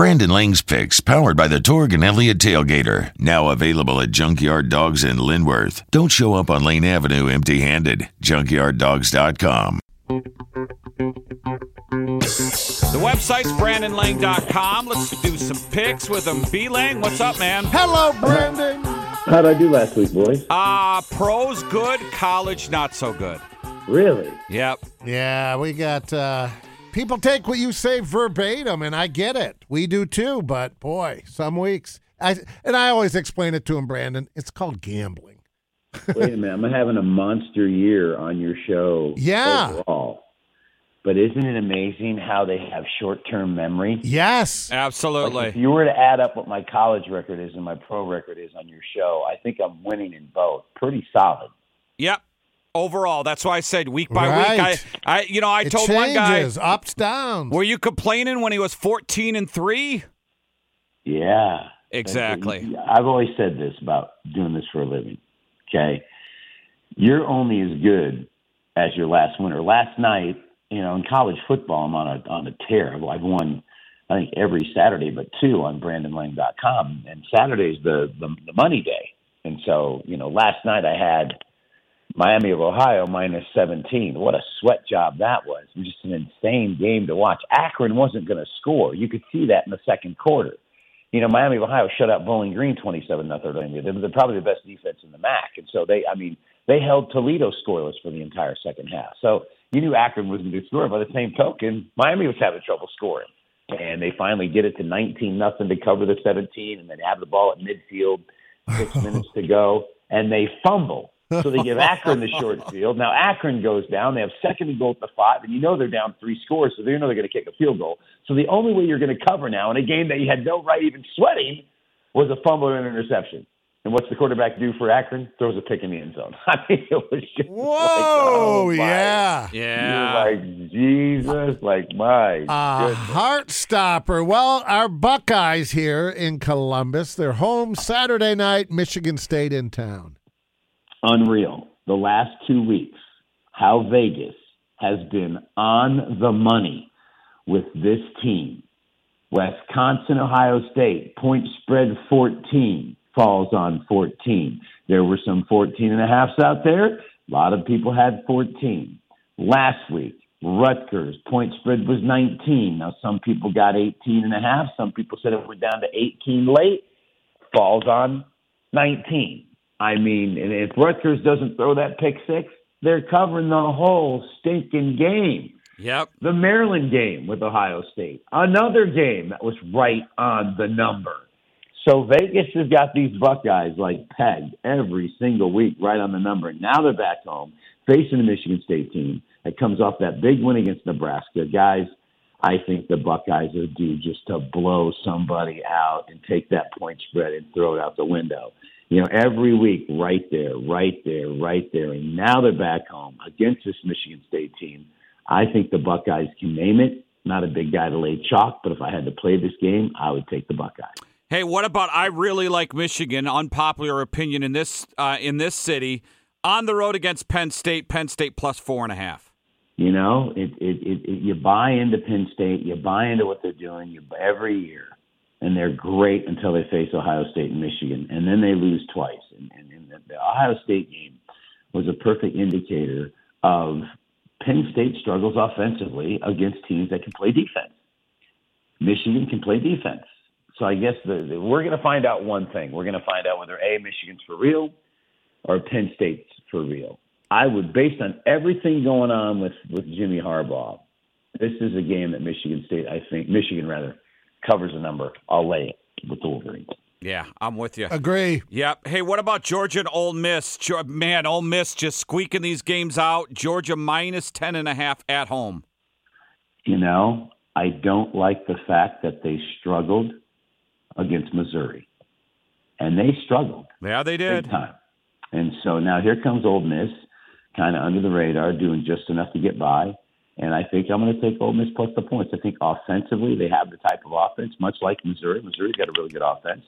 Brandon Lang's Picks, powered by the Torg and Elliott Tailgater. Now available at Junkyard Dogs in Linworth. Don't show up on Lane Avenue empty handed. JunkyardDogs.com. The website's brandonlang.com. Let's do some picks with him. B Lang, what's up, man? Hello, Brandon. How'd I do last week, boys? Uh, pros good, college not so good. Really? Yep. Yeah, we got uh, people take what you say verbatim, and I get it. We do too, but boy, some weeks. I and I always explain it to him, Brandon. It's called gambling. Wait a minute. I'm having a monster year on your show. Yeah. Overall. But isn't it amazing how they have short term memory? Yes. Like, Absolutely. if you were to add up what my college record is and my pro record is on your show, I think I'm winning in both. Pretty solid. Yep. Overall, that's why I said week by week. I, I, you know, I it told changes, one guy, ups, downs. were you complaining when he was 14 and 3? Yeah. Exactly. I've always said this about doing this for a living. Okay. You're only as good as your last winner. Last night, you know, in college football, I'm on a on a tear. I've won, I think, every Saturday but two on BrandonLang.com, and Saturday's the, the the money day. And so, you know, last night I had Miami of Ohio minus 17. What a sweat job that was! Just an insane game to watch. Akron wasn't going to score. You could see that in the second quarter. You know, Miami of Ohio shut out Bowling Green 27 nothing. They're, they're probably the best defense in the MAC, and so they, I mean, they held Toledo scoreless for the entire second half. So you knew Akron was going to score. By the same token, Miami was having trouble scoring, and they finally get it to 19 nothing to cover the 17, and then have the ball at midfield, six minutes to go, and they fumble. So they give Akron the short field. Now Akron goes down. They have second and goal at the five, and you know they're down three scores, so they know they're going to kick a field goal. So the only way you're going to cover now in a game that you had no right even sweating was a fumble and an interception. And what's the quarterback do for Akron? Throws a pick in the end zone. I mean, it was just Whoa, like, oh, my. yeah. Yeah. Like Jesus, like my A goodness. heart stopper. Well, our Buckeyes here in Columbus, they're home Saturday night, Michigan State in town. Unreal. The last two weeks, how Vegas has been on the money with this team. Wisconsin, Ohio State, point spread 14 falls on 14. There were some 14 and a halfs out there. A lot of people had 14. Last week, Rutgers, point spread was 19. Now, some people got 18 and a half. Some people said it went down to 18 late. Falls on 19. I mean, and if Rutgers doesn't throw that pick six, they're covering the whole stinking game. Yep. The Maryland game with Ohio State, another game that was right on the number. So Vegas has got these Buckeyes like pegged every single week, right on the number. Now they're back home facing the Michigan State team that comes off that big win against Nebraska. Guys, I think the Buckeyes are due just to blow somebody out and take that point spread and throw it out the window. You know, every week, right there, right there, right there. And now they're back home against this Michigan State team. I think the Buckeyes can name it. Not a big guy to lay chalk, but if I had to play this game, I would take the Buckeyes. Hey, what about I really like Michigan? Unpopular opinion in this uh, in this city on the road against Penn State. Penn State plus four and a half. You know, it, it, it, it you buy into Penn State, you buy into what they're doing you, every year, and they're great until they face Ohio State and Michigan, and then they lose twice. And, and, and the Ohio State game was a perfect indicator of Penn State struggles offensively against teams that can play defense. Michigan can play defense. So I guess the, the, we're going to find out one thing. We're going to find out whether A, Michigan's for real or Penn State's for real. I would, based on everything going on with, with Jimmy Harbaugh, this is a game that Michigan State, I think, Michigan rather, covers a number. I'll lay it with the Wolverines. Yeah, I'm with you. Agree. Yep. Hey, what about Georgia and Ole Miss? Man, Ole Miss just squeaking these games out. Georgia minus ten and a half at home. You know, I don't like the fact that they struggled against Missouri. And they struggled. Yeah, they big did. time. And so now here comes Ole Miss, kind of under the radar, doing just enough to get by. And I think I'm going to take Ole Miss plus the points. I think offensively they have the type of offense, much like Missouri. Missouri's got a really good offense.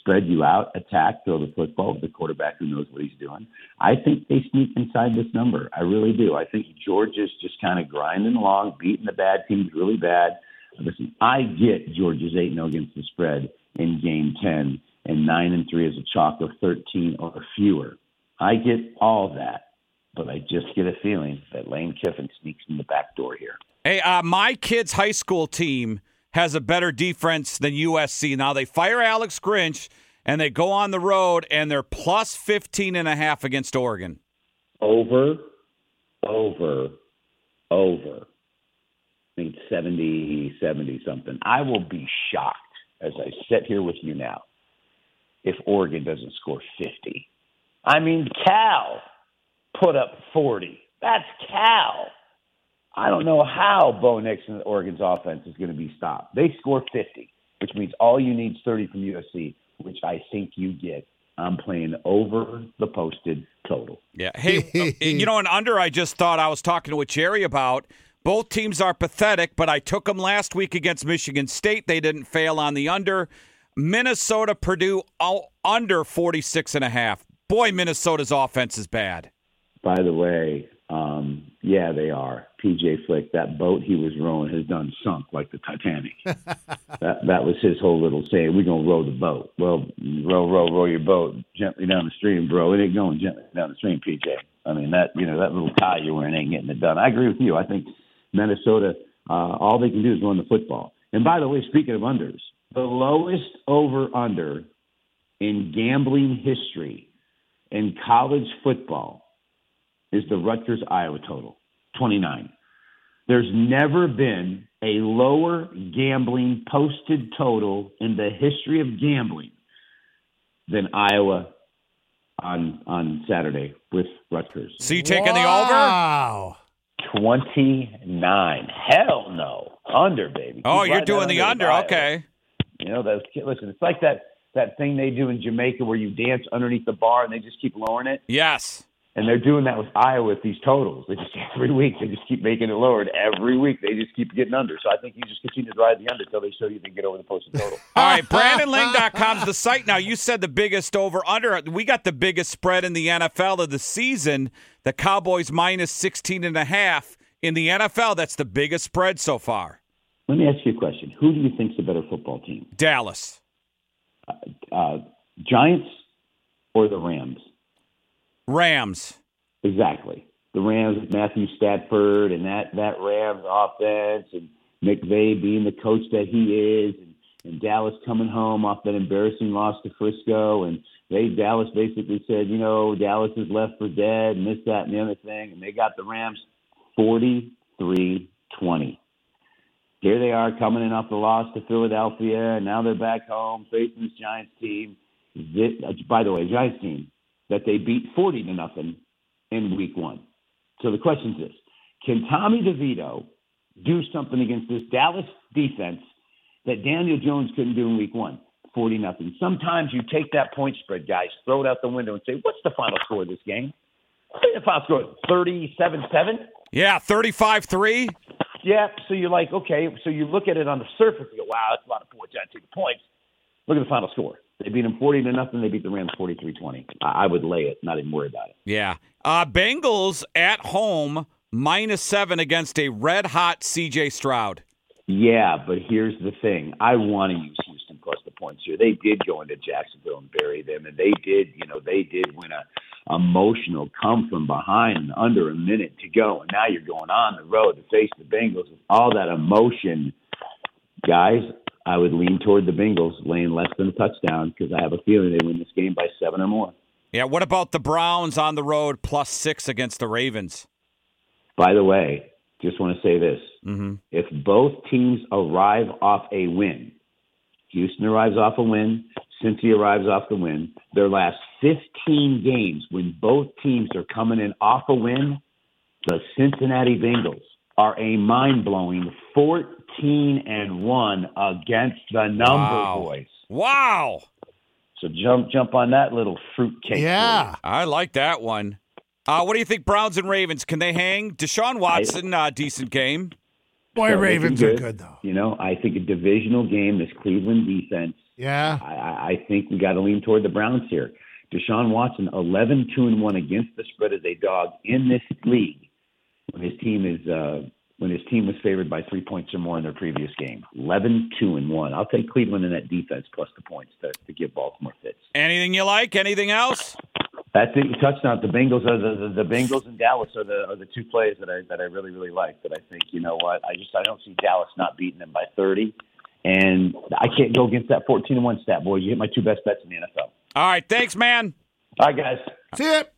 Spread you out, attack, throw the football. With the quarterback who knows what he's doing. I think they sneak inside this number. I really do. I think Georgia's just kind of grinding along, beating the bad teams really bad. listen, I get Georgia's 8 0 against the spread in game 10 and 9 and 3 as a chalk of 13 or fewer. I get all that, but I just get a feeling that Lane Kiffin sneaks in the back door here. Hey, uh, my kid's high school team has a better defense than USC. Now they fire Alex Grinch and they go on the road and they're plus 15 and a half against Oregon. Over, over, over. I think 70, 70 something. I will be shocked as I sit here with you now if Oregon doesn't score 50. I mean, Cal put up 40. That's Cal. I don't know how Bo Nixon, Oregon's offense, is going to be stopped. They score 50, which means all you need is 30 from USC, which I think you get. I'm playing over the posted total. Yeah. Hey, uh, you know, an under I just thought I was talking with Jerry about. Both teams are pathetic, but I took them last week against Michigan State. They didn't fail on the under. Minnesota, Purdue, all under 46 and a half. Boy, Minnesota's offense is bad. By the way, um, yeah, they are. PJ Fleck, that boat he was rowing has done sunk like the Titanic. that that was his whole little saying. We're gonna row the boat. Well, row, row, row your boat gently down the stream, bro. It ain't going gently down the stream, PJ. I mean that you know that little tie you're wearing ain't getting it done. I agree with you. I think Minnesota, uh, all they can do is run the football. And by the way, speaking of unders, the lowest over under in gambling history in college football is the Rutgers Iowa total, 29. There's never been a lower gambling posted total in the history of gambling than Iowa on on Saturday with Rutgers. So you taking the over? Wow. 29. Hell no. Under, baby. Oh, Keep you're doing that the with under. Okay. You know, those listen, it's like that that thing they do in Jamaica where you dance underneath the bar and they just keep lowering it. Yes. And they're doing that with Iowa with these totals. They just every week they just keep making it lower. And every week they just keep getting under. So I think you just continue to ride the under until they show you they can get over the posted total. All right, BrandonLang.com's the site now. You said the biggest over under. We got the biggest spread in the NFL of the season. The Cowboys minus 16 and a half in the NFL. That's the biggest spread so far. Let me ask you a question. Who do you think's the better football team? Dallas. Uh, Giants or the Rams? Rams. Exactly. The Rams with Matthew Stafford and that that Rams offense and McVay being the coach that he is and, and Dallas coming home off that embarrassing loss to Frisco and they Dallas basically said, you know, Dallas is left for dead and this, that, and the other thing and they got the Rams forty three twenty. Here they are coming in off the loss to Philadelphia and now they're back home facing this Giants team. This, uh, by the way, Giants team that they beat forty to nothing in week one. So the question is this Can Tommy DeVito do something against this Dallas defense that Daniel Jones couldn't do in week one? 40 nothing. Sometimes you take that point spread, guys, throw it out the window and say, What's the final score of this game? What's the final score? 37 7? Yeah, 35 3. Yeah. So you're like, okay. So you look at it on the surface and go, wow, that's a lot of points. I take the points. Look at the final score. They beat them 40 to nothing. They beat the Rams 43 20. I would lay it, not even worry about it. Yeah. Uh, Bengals at home minus seven against a red hot CJ Stroud. Yeah, but here's the thing. I want to use Houston plus the points here. They did go into Jacksonville and bury them, and they did, you know, they did win a emotional come from behind under a minute to go, and now you're going on the road to face the Bengals with all that emotion. Guys, I would lean toward the Bengals laying less than a touchdown because I have a feeling they win this game by seven or more. Yeah. What about the Browns on the road plus six against the Ravens? By the way, just want to say this. Mm-hmm. If both teams arrive off a win, Houston arrives off a win, Cincy arrives off the win, their last 15 games when both teams are coming in off a win, the Cincinnati Bengals are a mind-blowing 14 and 1 against the number Wow. boys. Wow. So jump jump on that little fruitcake. Yeah. I like that one. Uh, what do you think, Browns and Ravens? Can they hang? Deshaun Watson, uh, decent game. Boy, So looking Ravens are good, though. You know, I think a divisional game, this Cleveland defense, Yeah. I, I I think we got to lean toward the Browns here. Deshaun Watson, 11 2 and 1 against the spread as a dog in this league when his team is uh, when his team was favored by three points or more in their previous game. 11 2 and 1. I'll take Cleveland in that defense plus the points to, to give Baltimore fits. Anything you like? Anything else? That's it. You touched on it. the Bengals are the, the, the Bengals and Dallas are the are the two plays that I that I really really like. That I think you know what I just I don't see Dallas not beating them by 30, and I can't go against that 14 and one stat, Boy, You hit my two best bets in the NFL. All right, thanks, man. All right, guys. See it.